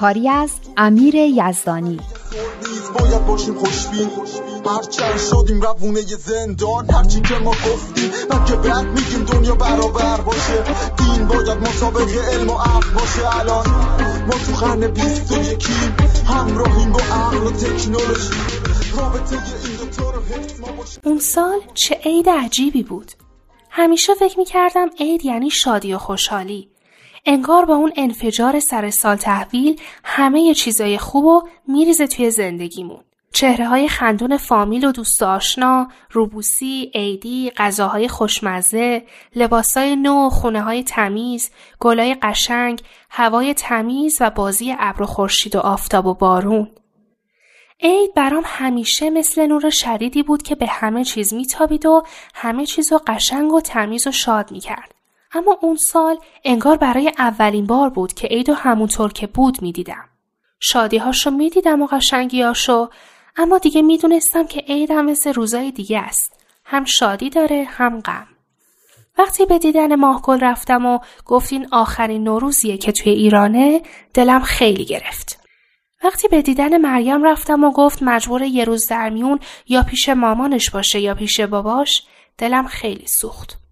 کاری از امیر یزدانی. نیز باید باشیم خوشبین. هرچند شدیم روونه زندان هرچی که ما گفتیم من که بعد میگیم دنیا برابر باشه. دین باید مسابق علم و عقل باشه. الان ما تو قرن بیست و یکیم همراهیم با عقل و تکنولوژی. رابطه این دوتا رو حفظ ما باشه. اون سال چه عید عجیبی بود. همیشه فکر می‌کردم عید یعنی شادی و خوشحالی. انگار با اون انفجار سر سال تحویل همه چیزای خوب و میریزه توی زندگیمون. چهره های خندون فامیل و دوست آشنا، روبوسی، عیدی، غذاهای خوشمزه، لباسای نو، خونه های تمیز، گلای قشنگ، هوای تمیز و بازی ابر و خورشید و آفتاب و بارون. عید برام همیشه مثل نور شدیدی بود که به همه چیز میتابید و همه چیز رو قشنگ و تمیز و شاد می‌کرد. اما اون سال انگار برای اولین بار بود که عید و همونطور که بود می‌دیدم. شادیهاشو می‌دیدم و قشنگیاشو اما دیگه می‌دونستم که عید هم مثل روزای دیگه است. هم شادی داره هم غم. وقتی به دیدن ماهگل رفتم و گفتین آخرین نوروزیه که توی ایرانه دلم خیلی گرفت. وقتی به دیدن مریم رفتم و گفت مجبور یه روز در میون یا پیش مامانش باشه یا پیش باباش دلم خیلی سوخت.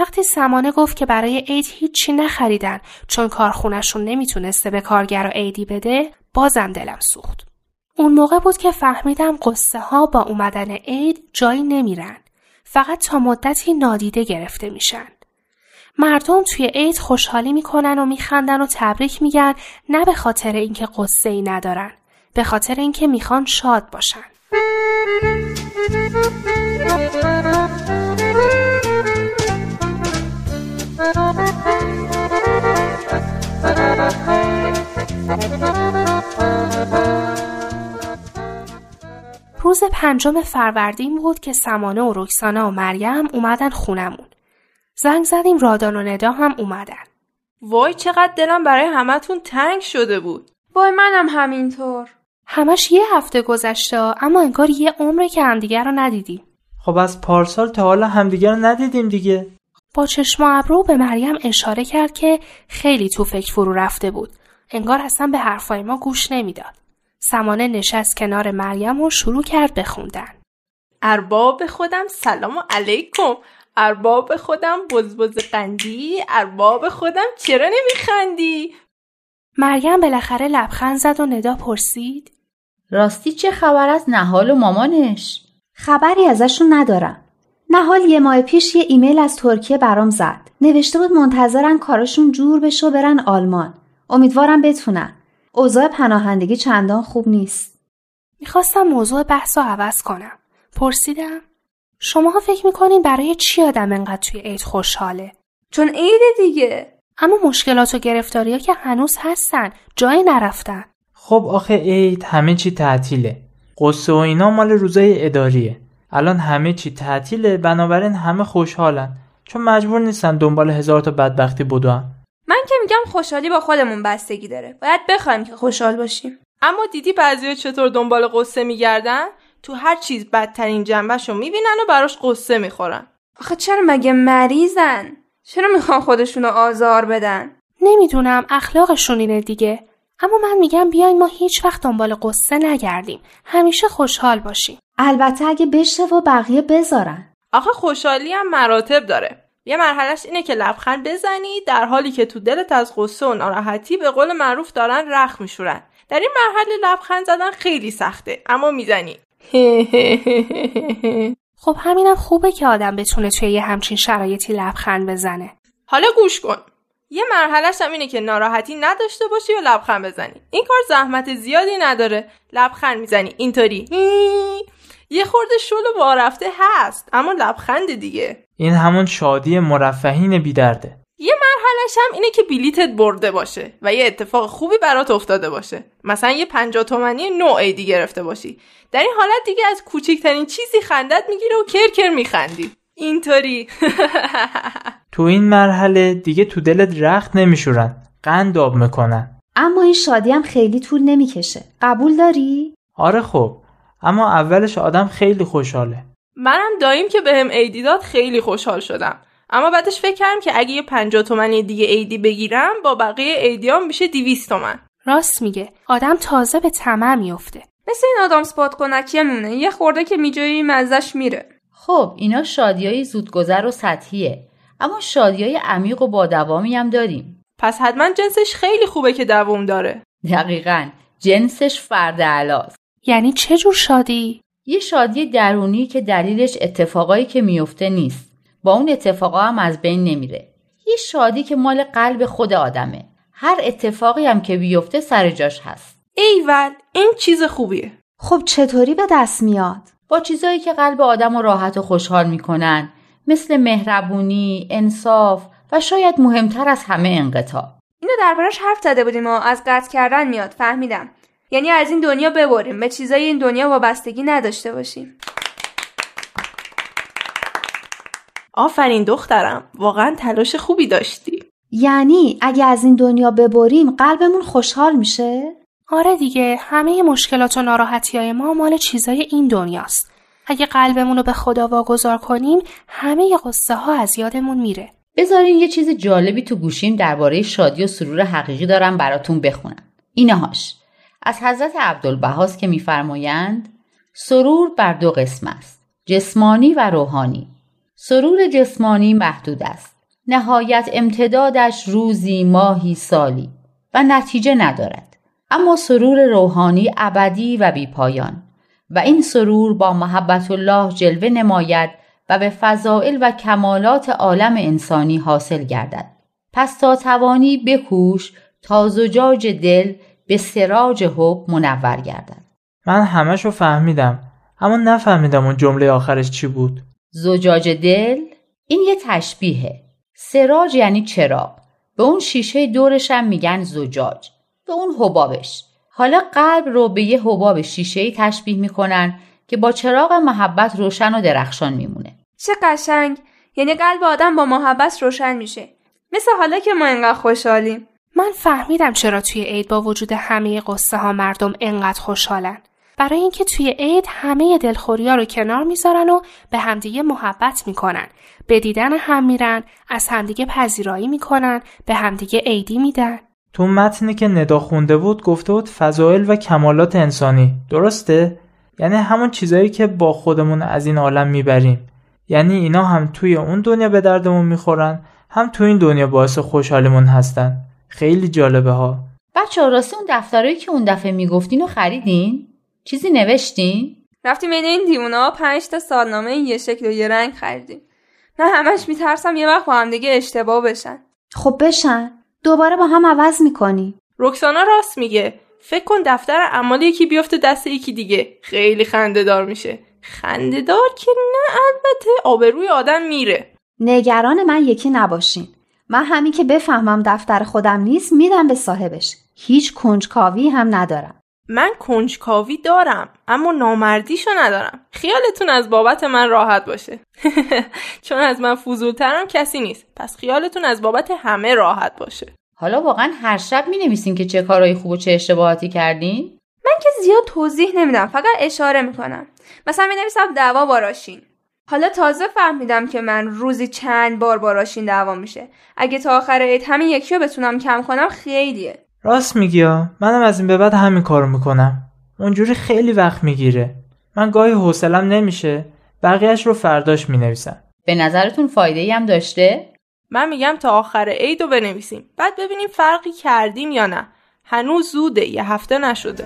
وقتی سمانه گفت که برای عید هیچی نخریدن چون کارخونشون نمی‌تونسته به کارگر عیدی بده بازم دلم سوخت. اون موقع بود که فهمیدم قصه ها با اومدن عید جایی نمیرن. فقط تا مدتی نادیده گرفته میشن. مردم توی عید خوشحالی می‌کنن و میخندن و تبریک میگن نه به خاطر اینکه قصه ای ندارن. به خاطر اینکه می‌خوان شاد باشن. روز پنجم فروردین بود که سمانه و رکسانا و مریم اومدن خونمون. زنگ زدیم رادان و ندا هم اومدن. وای چقدر دلم برای همتون تنگ شده بود. وای منم همینطور. همش یه هفته گذشته اما انگار یه عمره که همدیگه رو ندیدیم. خب از پارسال تا حالا همدیگه رو ندیدیم دیگه. با چشم و ابرو به مریم اشاره کرد که خیلی تو فکر فرو رفته بود. انگار اصلا به حرفای ما گوش نمی‌داد. سمانه نشست کنار مریم و شروع کرد بخوندن. ارباب خودم سلام علیکم. ارباب خودم بزبز قندی. ارباب خودم چرا نمیخندی؟ مریم بالاخره لبخند زد و ندا پرسید. راستی چه خبر از نهال و مامانش؟ خبری ازشون ندارم. نهال یه ماه پیش یه ایمیل از ترکیه برام زد. نوشته بود منتظرن کارشون جور بشه و برن آلمان. امیدوارم بتونن. اوضاع پناهندگی چندان خوب نیست. می‌خواستم موضوع بحث رو عوض کنم. پرسیدم شماها فکر می‌کنین برای چی آدم انقدر توی عید خوشحاله؟ چون عید دیگه. اما مشکلات و گرفتاری ها که هنوز هستن جایی نرفتن. خب آخه عید همه چی تعطیله. قصه و اینا مال روزای اداریه. الان همه چی تعطیله بنابراین همه خوشحالن چون مجبور نیستن دنبال هزار تا بدبختی بدون. خوشحالی با خودمون بستگی داره. باید بخوایم که خوشحال باشیم. اما دیدی بعضیا چطور دنبال قصه میگردن؟ تو هر چیز بدترین جنبش رو می‌بینن و براش قصه می‌خورن. آخه چرا مگه مریضن؟ چرا می‌خوان خودشونو آزار بدن؟ نمی‌دونم اخلاقشون اینه دیگه. اما من میگم بیاین ما هیچ وقت دنبال قصه نگردیم. همیشه خوشحال باشیم. البته اگه بشه و بقیه بذارن. آخه خوشحالی هم مراتب داره. یه مرحلهش اینه که لبخند بزنی در حالی که تو دلت از قصه و ناراحتی به قول معروف دارن رخ میشورن. در این مرحله لبخند زدن خیلی سخته اما می‌زنی. خب همینم خوبه که آدم بتونه توی یه همچین شرایطی لبخند بزنه. حالا گوش کن. یه مرحلهش هم اینه که ناراحتی نداشته باشی و لبخند بزنی. این کار زحمت زیادی نداره. لبخند می‌زنی اینطوری. یه خورده شل و وارفته هست اما لبخند دیگه. این همون شادی مرفهین بیدرده. یه مرحلهش هم اینه که بلیتت برده باشه و یه اتفاق خوبی برات افتاده باشه. مثلا یه پنجاه تومنی نوع ایدی گرفته باشی. در این حالت دیگه از کوچکترین چیزی خندت می‌گیره و کرکر میخندی. اینطوری. تو این مرحله دیگه تو دلت رخت نمیشورن. قند آب می‌کنن. اما این شادی هم خیلی طول نمی‌کشه. قبول داری؟ آره خب. اما اولش آدم خیلی خوشحاله. منم داییم که بهم ایدی داد خیلی خوشحال شدم. اما بعدش فکر کردم که اگه یه 50 تومنی دیگه ایدی بگیرم با بقیه ایدیام میشه 200 تومن. راست میگه. آدم تازه به طمع میفته. مثل این آدم سپات کنکیمونه یه خورده که میجایی مزش میره. خب اینا شادیای زودگذر و سطحیه. اما شادیای عمیق و با دوامی هم داریم. پس حتما جنسش خیلی خوبه که دووم داره. دقیقا. جنسش فرد علاست. یعنی چه جور شادی؟ یه شادی درونی که دلیلش اتفاقایی که میفته نیست. با اون اتفاقا هم از بین نمیره. یه شادی که مال قلب خود آدمه. هر اتفاقی هم که بیفته سر جاش هست. ایول این چیز خوبیه. خب چطوری به دست میاد؟ با چیزایی که قلب آدم رو راحت و خوشحال می‌کنن مثل مهربونی، انصاف و شاید مهمتر از همه انقطاع. اینو دربارش حرف زده بودیم و از قطع کردن میاد. فهمیدم. یعنی از این دنیا ببریم. به چیزای این دنیا وابستگی نداشته باشیم. آفرین دخترم. واقعا تلاش خوبی داشتی. یعنی اگه از این دنیا ببریم قلبمون خوشحال میشه؟ آره دیگه. همه مشکلات و ناراحتی های ما مال چیزای این دنیاست. اگه قلبمون رو به خدا واگذار کنیم همه قصه ها از یادمون میره. بذارین یه چیز جالبی تو گوشیم درباره شادی و سرور حقیقی دارم براتون بخونم. اینهاش. از حضرت عبدالبهاست که میفرمایند سرور بر دو قسم است جسمانی و روحانی. سرور جسمانی محدود است. نهایت امتدادش روزی ماهی سالی و نتیجه ندارد. اما سرور روحانی ابدی و بیپایان و این سرور با محبت الله جلوه نماید و به فضائل و کمالات عالم انسانی حاصل گردد. پس تا توانی بکوش تا زجاج دل به سراج حب منور گردد. من همشو فهمیدم اما نفهمیدم اون جمله آخرش چی بود. زجاج دل این یه تشبیهه. سراج یعنی چراغ. به اون شیشه دورش هم میگن زجاج. به اون حبابش. حالا قلب رو به یه حباب شیشه تشبیه می‌کنن که با چراغ محبت روشن و درخشان میمونه. چه قشنگ. یعنی قلب آدم با محبت روشن میشه. مثل حالا که ما اینقدر خوشحالیم. من فهمیدم چرا توی عید با وجود همه قصه ها مردم انقدر خوشحالن. برای اینکه توی عید همه دلخوریا رو کنار می‌ذارن و به همدیگه محبت می‌کنن. به دیدن هم میرن از همدیگه پذیرایی می‌کنن به همدیگه عیدی میدن. تو متنی که ندا خونده بود گفته بود فضائل و کمالات انسانی. درسته؟ یعنی همون چیزایی که با خودمون از این عالم می‌بریم. یعنی اینا هم توی اون دنیا به دردمون می‌خورن هم توی این دنیا باعث خوشحالیمون هستن. خیلی جالبه ها. بچه راستی اون دفترهایی که اون دفعه می‌گفتین رو خریدین؟ چیزی نوشتین؟ رفتیم بین این دیونا پنج تا سالنامه یه شکل و یه رنگ خریدیم. من همش میترسم یه وقت با هم دیگه اشتباه بشن. خب بشن. دوباره با هم عوض می‌کنی. رکسانا راست میگه. فکر کن دفتر اعمال یکی بیفته دست یکی دیگه. خیلی خنده دار میشه. خنده دار که نه البته آبروی آدم میره. نگران من یکی نباشین. من همین که بفهمم دفتر خودم نیست میدم به صاحبش. هیچ کنجکاوی هم ندارم. من کنجکاوی دارم اما نامردیشو ندارم. خیالتون از بابت من راحت باشه. چون از من فضولترم کسی نیست. پس خیالتون از بابت همه راحت باشه. حالا واقعا هر شب می نویسین که چه کارهای خوب و چه اشتباهاتی کردین؟ من که زیاد توضیح نمیدم فقط اشاره می‌کنم. مثلا می نویسم دعوا باراشین حالا تازه فهمیدم که من روزی چند بار باراشین دعوا میشه. اگه تا آخر عید همین یکی رو بتونم کم کنم خیلیه. راست میگی منم از این به بعد همین کارو می‌کنم. اونجوری خیلی وقت می‌گیره. من گاهی حوصلم نمیشه. بقیهش رو فرداش می‌نویسم. به نظرتون فایده ای هم داشته؟ من میگم تا آخر عید رو بنویسیم. بعد ببینیم فرقی کردیم یا نه. هنوز زوده. یه هفته نشده.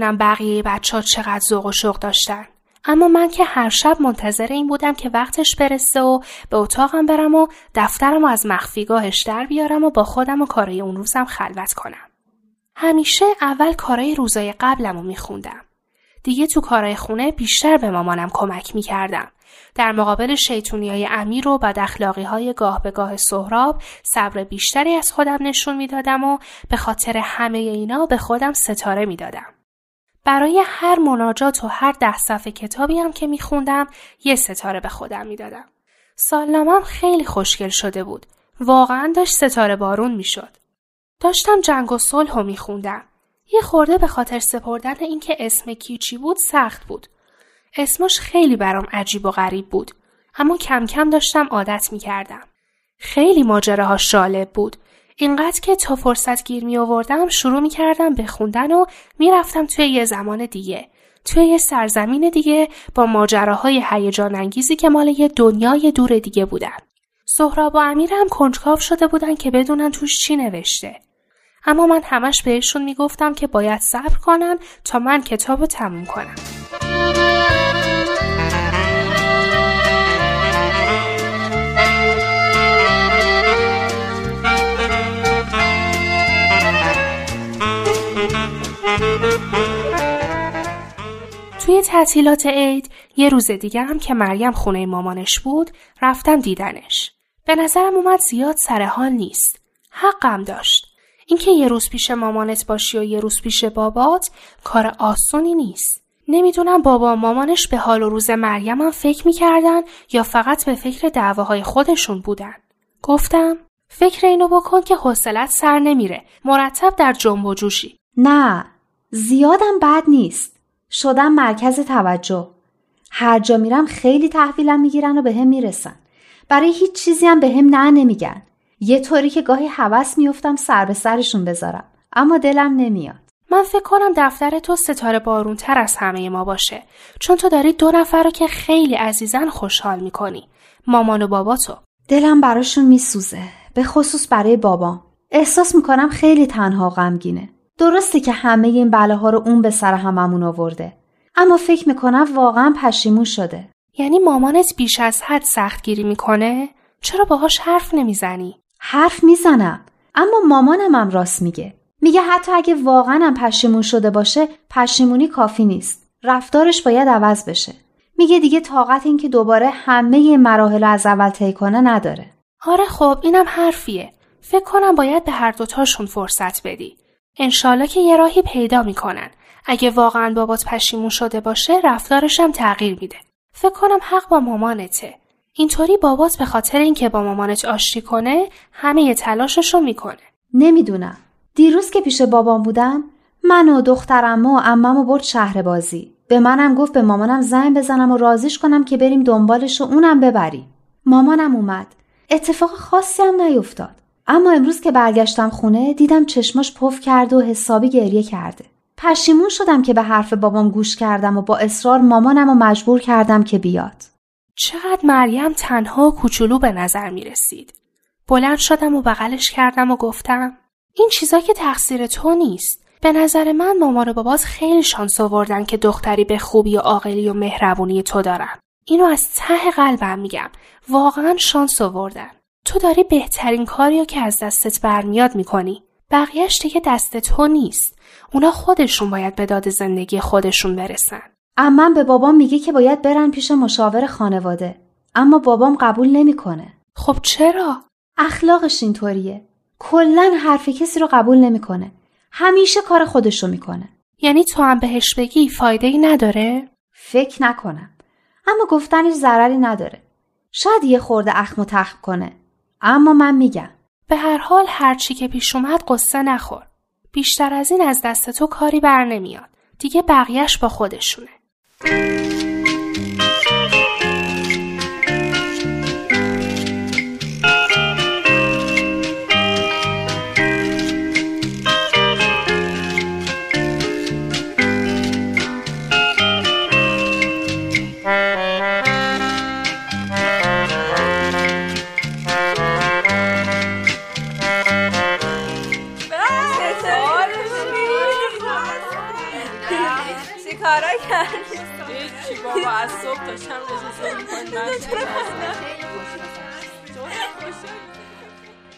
نمی‌دونم بقیه بچه ها چقدر ذوق و شوق داشتن. اما من که هر شب منتظر این بودم که وقتش برسه و به اتاقم برم و دفترم و از مخفیگاهش در بیارم و با خودم و کارای اون روزم خلوت کنم. همیشه اول کارای روزای قبلم رو میخوندم. دیگه تو کارای خونه بیشتر به مامانم کمک می‌کردم. در مقابل شیطونی های امیر و بد های گاه به گاه سهراب صبر بیشتری از خودم نشون می‌دادم و به خاطر همه اینا به خودم ستاره می‌دادم. برای هر مناجات و هر ده صفحه کتابی هم که میخوندم یه ستاره به خودم می‌دادم. سالنامم خیلی خوشگل شده بود. واقعا داشت ستاره بارون می‌شد. داشتم جنگ و صلح رو میخوندم. یه خورده به خاطر سپردن اینکه اسم کیچی بود سخت بود. اسمش خیلی برام عجیب و غریب بود. اما کم کم داشتم عادت می‌کردم. خیلی ماجراهاش جالب بود. اینقدر که تا فرصت گیر می آوردم شروع می کردم به خوندن و می رفتم توی یه زمان دیگه. توی یه سرزمین دیگه با ماجراهای هیجان انگیزی که مال یه دنیای دور دیگه بودن. سهراب و امیر هم کنجکاو شده بودن که بدونن توش چی نوشته. اما من همش بهشون می‌گفتم که باید صبر کنن تا من کتاب رو تموم کنم. توی تعطیلات عید یه روز دیگه هم که مریم خونه مامانش بود رفتم دیدنش. به نظرم اومد زیاد سر حال نیست. حقم داشت. اینکه یه روز پیش مامانت باشی و یه روز پیش بابات کار آسونی نیست. نمی‌دونم بابا و مامانش به حال و روز مریم هم فکر می‌کردن یا فقط به فکر دعواهای خودشون بودن. گفتم فکر اینو بکن که حوصلت سر نمیره. مرتب در جنب و جوشی. نه زیادم بد نیست. شدم مرکز توجه. هر جا میرم خیلی تحویلم می‌گیرن و به هم می‌رسن. برای هیچ چیزی هم به هم نه نمیگن. یه طوری که گاهی حوس میفتم سر به سرشون بذارم. اما دلم نمیاد. من فکر کنم دفتر تو ستاره بارون تر از همه ما باشه. چون تو داری دو نفر رو که خیلی عزیزن خوشحال می‌کنی. مامان و بابا تو. دلم براشون میسوزه. به خصوص برای بابام. احساس می‌کنم خیلی تنها غمگینه. درسته که همه این بلاها رو اون به سر هممون آورده. اما فکر می‌کنم واقعا پشیمون شده. یعنی مامانت بیش از حد سختگیری می‌کنه؟ چرا باهاش حرف نمی‌زنی؟ حرف می‌زنم. اما مامانم هم راست میگه. میگه حتی اگه واقعا هم پشیمون شده باشه پشیمونی کافی نیست. رفتارش باید عوض بشه. میگه دیگه طاقت این که دوباره همه مراحل از اول طی کنه نداره. آره خب اینم حرفیه. فکر کنم باید به هر دوتاشون فرصت بدی. انشالله که یه راهی پیدا می‌کنن. اگه واقعا بابات پشیمون شده باشه رفتارش هم تغییر میده. فکر کنم حق با مامانته. اینطوری بابات به خاطر اینکه با مامانت آشتی کنه همه تلاششو می‌کنه. نمی‌دونم. دیروز که پیش بابام بودم من و دخترم و امم و برد شهر بازی. به منم گفت به مامانم زنگ بزنم و رازیش کنم که بریم دنبالش و اونم ببریم. مامانم اومد. اتفاق خاصی هم نیفتاد. اما امروز که برگشتم خونه دیدم چشماش پف کرده و حسابی گریه کرده. پشیمون شدم که به حرف بابام گوش کردم و با اصرار مامانم و مجبور کردم که بیاد. چقدر مریم تنها و کوچولو به نظر می رسید. بلند شدم و بغلش کردم و گفتم این چیزا که تقصیر تو نیست. به نظر من مامان و بابات خیلی شانس آوردن که دختری به خوبی و عاقلی و مهربونی تو دارن. اینو از ته قلبم میگم. واقعا شانس آوردن. تو داری بهترین کاریو که از دستت برمیاد می‌کنی. بقیهش دیگه دست تو نیست. اونا خودشون باید به داد زندگی خودشون برسن. امم به بابام میگه که باید برن پیش مشاور خانواده. اما بابام قبول نمی‌کنه. خب چرا؟ اخلاقش اینطوریه. کلا حرف کسی رو قبول نمی‌کنه. همیشه کار خودشو می‌کنه. یعنی تو هم بهش بگی فایده ای نداره؟ فکر نکنم. اما گفتنش ضرری نداره. شاید یه خورده اخم و تخم کنه. اما من میگم. به هر حال هرچی که پیش اومد قصه نخور. بیشتر از این از دست تو کاری بر نمیاد. دیگه بقیهش با خودشونه.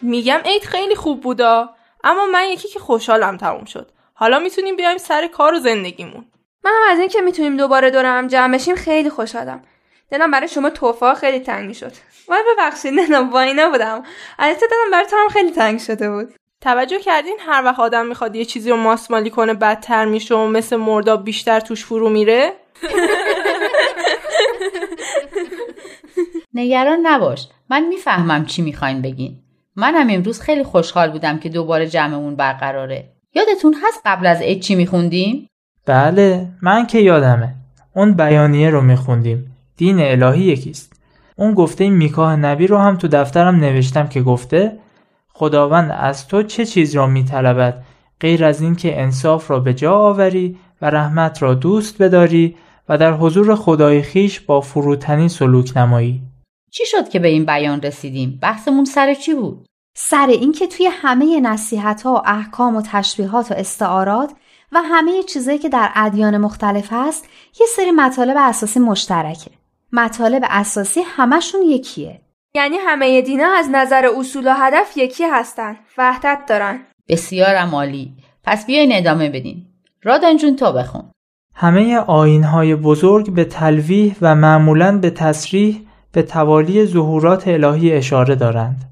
میگم عید خیلی خوب بودا اما من یکی که خوشحالم تموم شد. حالا می‌تونیم بیایم سر کار و زندگیمون. منم از اینکه می‌تونیم دوباره دور هم جمع بشیم خیلی خوشحالم. دلم برای شما توفا خیلی تنگ شد. وای ببخشید نه با اینا بودم البته دلم برای تو هم خیلی تنگ شده بود. توجه کردین؟ هر وقت آدم می‌خواد یه چیزی رو ماسمالی کنه بدتر میشه و مثل مرداب بیشتر توش فرو میره؟ نگران نباش. من می‌فهمم چی می‌خواین بگین. منم امروز خیلی خوشحال بودم که دوباره جمعمون برقراره. یادتون هست قبل از عید چی میخوندیم؟ بله من که یادمه. اون بیانیه رو میخوندیم. دین الهی یکیست. اون گفته میکاه نبی رو هم تو دفترم نوشتم که گفته خداوند از تو چه چیز را میطلبد؟ غیر از اینکه انصاف را به جا آوری و رحمت را دوست بداری و در حضور خدای خیش با فروتنی سلوک نمایی. چی شد که به این بیان رسیدیم؟ بحثمون سر چی بود؟ سر اینکه توی همه نصیحت ها و احکام و تشبیهات و استعارات و همه چیزایی که در ادیان مختلف هست یه سری مطالب اساسی مشترکه. مطالب اساسی همشون یکیه. یعنی همه دینا از نظر اصول و هدف یکی هستن وحدت دارن. بسیار عالی. پس بیاین ادامه بدین. رادان جون تو بخون. همه آینهای بزرگ به تلویح و معمولا به تصریح به توالی ظهورات الهی اشاره دارند.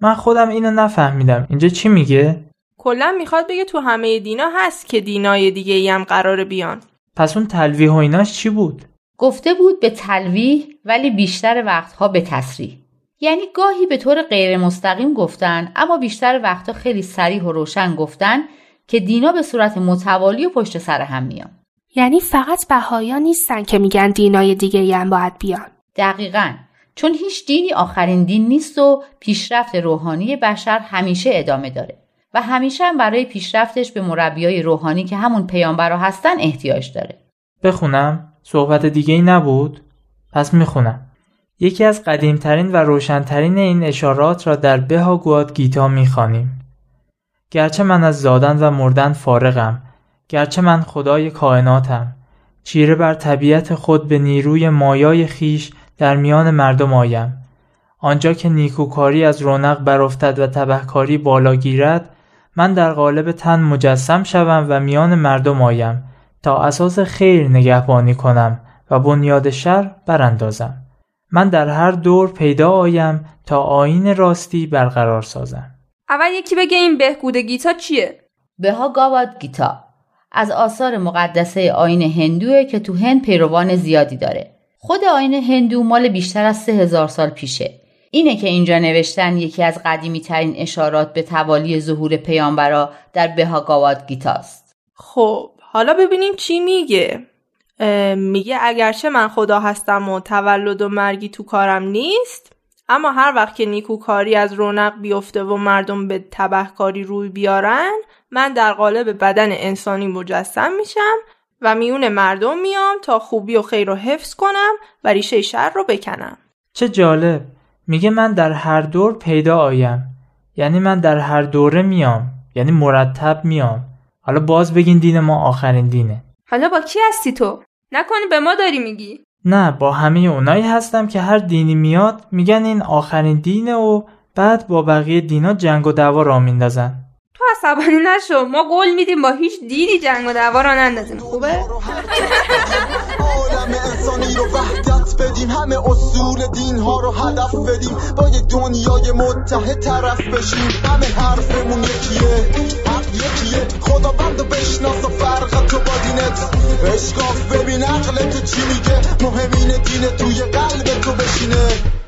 من خودم اینو نفهمیدم. اینجا چی میگه؟ کلا می‌خواد بگه تو همه دینا هست که دینای دیگه ای هم قرار بیان. پس اون تلویح و ایناش چی بود؟ گفته بود به تلویح ولی بیشتر وقتها به تصریح یعنی گاهی به طور غیر مستقیم گفتن اما بیشتر وقتها خیلی سریح و روشن گفتن که دینا به صورت متوالی و پشت سر هم میان. یعنی فقط بهایان نیستن که میگن دینای دیگه هم باید بیان. دقیقا. چون هیچ دینی آخرین دین نیست و پیشرفت روحانی بشر همیشه ادامه داره. و همیشه هم برای پیشرفتش به مربیای روحانی که همون پیامبرا هستن احتیاج داره. بخونم؟ صحبت دیگه ای نبود؟ پس می‌خونم. یکی از قدیمترین و روشنترین این اشارات را در بها گواد گیتا می‌خوانیم. گرچه من از زادن و مردن فارغم گرچه من خدای کائناتم چیره بر طبیعت خود به نیروی مایای خیش در میان مردم آیم. آنجا که نیکوکاری از رونق برافتد و تبهکاری بالا گیرد من در قالب تن مجسم شوم و میان مردم آیم تا اساس خیر نگهبانی کنم و بنیاد شر براندازم. من در هر دور پیدا آیم تا آین راستی برقرار سازم. اول یکی بگه این بهگود گیتا چیه؟ بها گاواد گیتا. از آثار مقدسه آین هندوه که تو هند پیروان زیادی داره. خود آین هندو مال بیشتر از سه هزار سال پیشه. اینه که اینجا نوشتن یکی از قدیمی ترین اشارات به توالی ظهور پیامبرا در بهاگاواد گیتاست. خب حالا ببینیم چی میگه. میگه اگرچه من خدا هستم و تولد و مرگی تو کارم نیست اما هر وقت که نیکوکاری از رونق بیفته و مردم به تبهکاری روی بیارن من در قالب بدن انسانی مجسم میشم و میون مردم میام تا خوبی و خیر رو حفظ کنم و ریشه شر رو بکنم. چه جالب. میگه من در هر دور پیدا آیم. یعنی من در هر دوره میام. یعنی مرتب میام. حالا باز بگین دین ما آخرین دینه. حالا با کی هستی تو؟ نکنی به ما داری میگی. نه با همه اونایی هستم که هر دینی میاد میگن این آخرین دینه و بعد با بقیه دینا جنگ و دعوا را میندازن. عصبانی نشو. ما قول میدیم با هیچ دیدی جنگ و دعوا را نندازیم. خوبه؟ عالم انسانی رو وحدت بدیم. همه اصول دین ها رو هدف بدیم. با یه دنیای متحد طرف بشیم. همه حرفمون یکیه. حق یکیه. خدا بند بشناس و فرق تو با دینت. اشکاف ببین عقل تو چی میگه. مهمین دین توی قلب تو بشینه.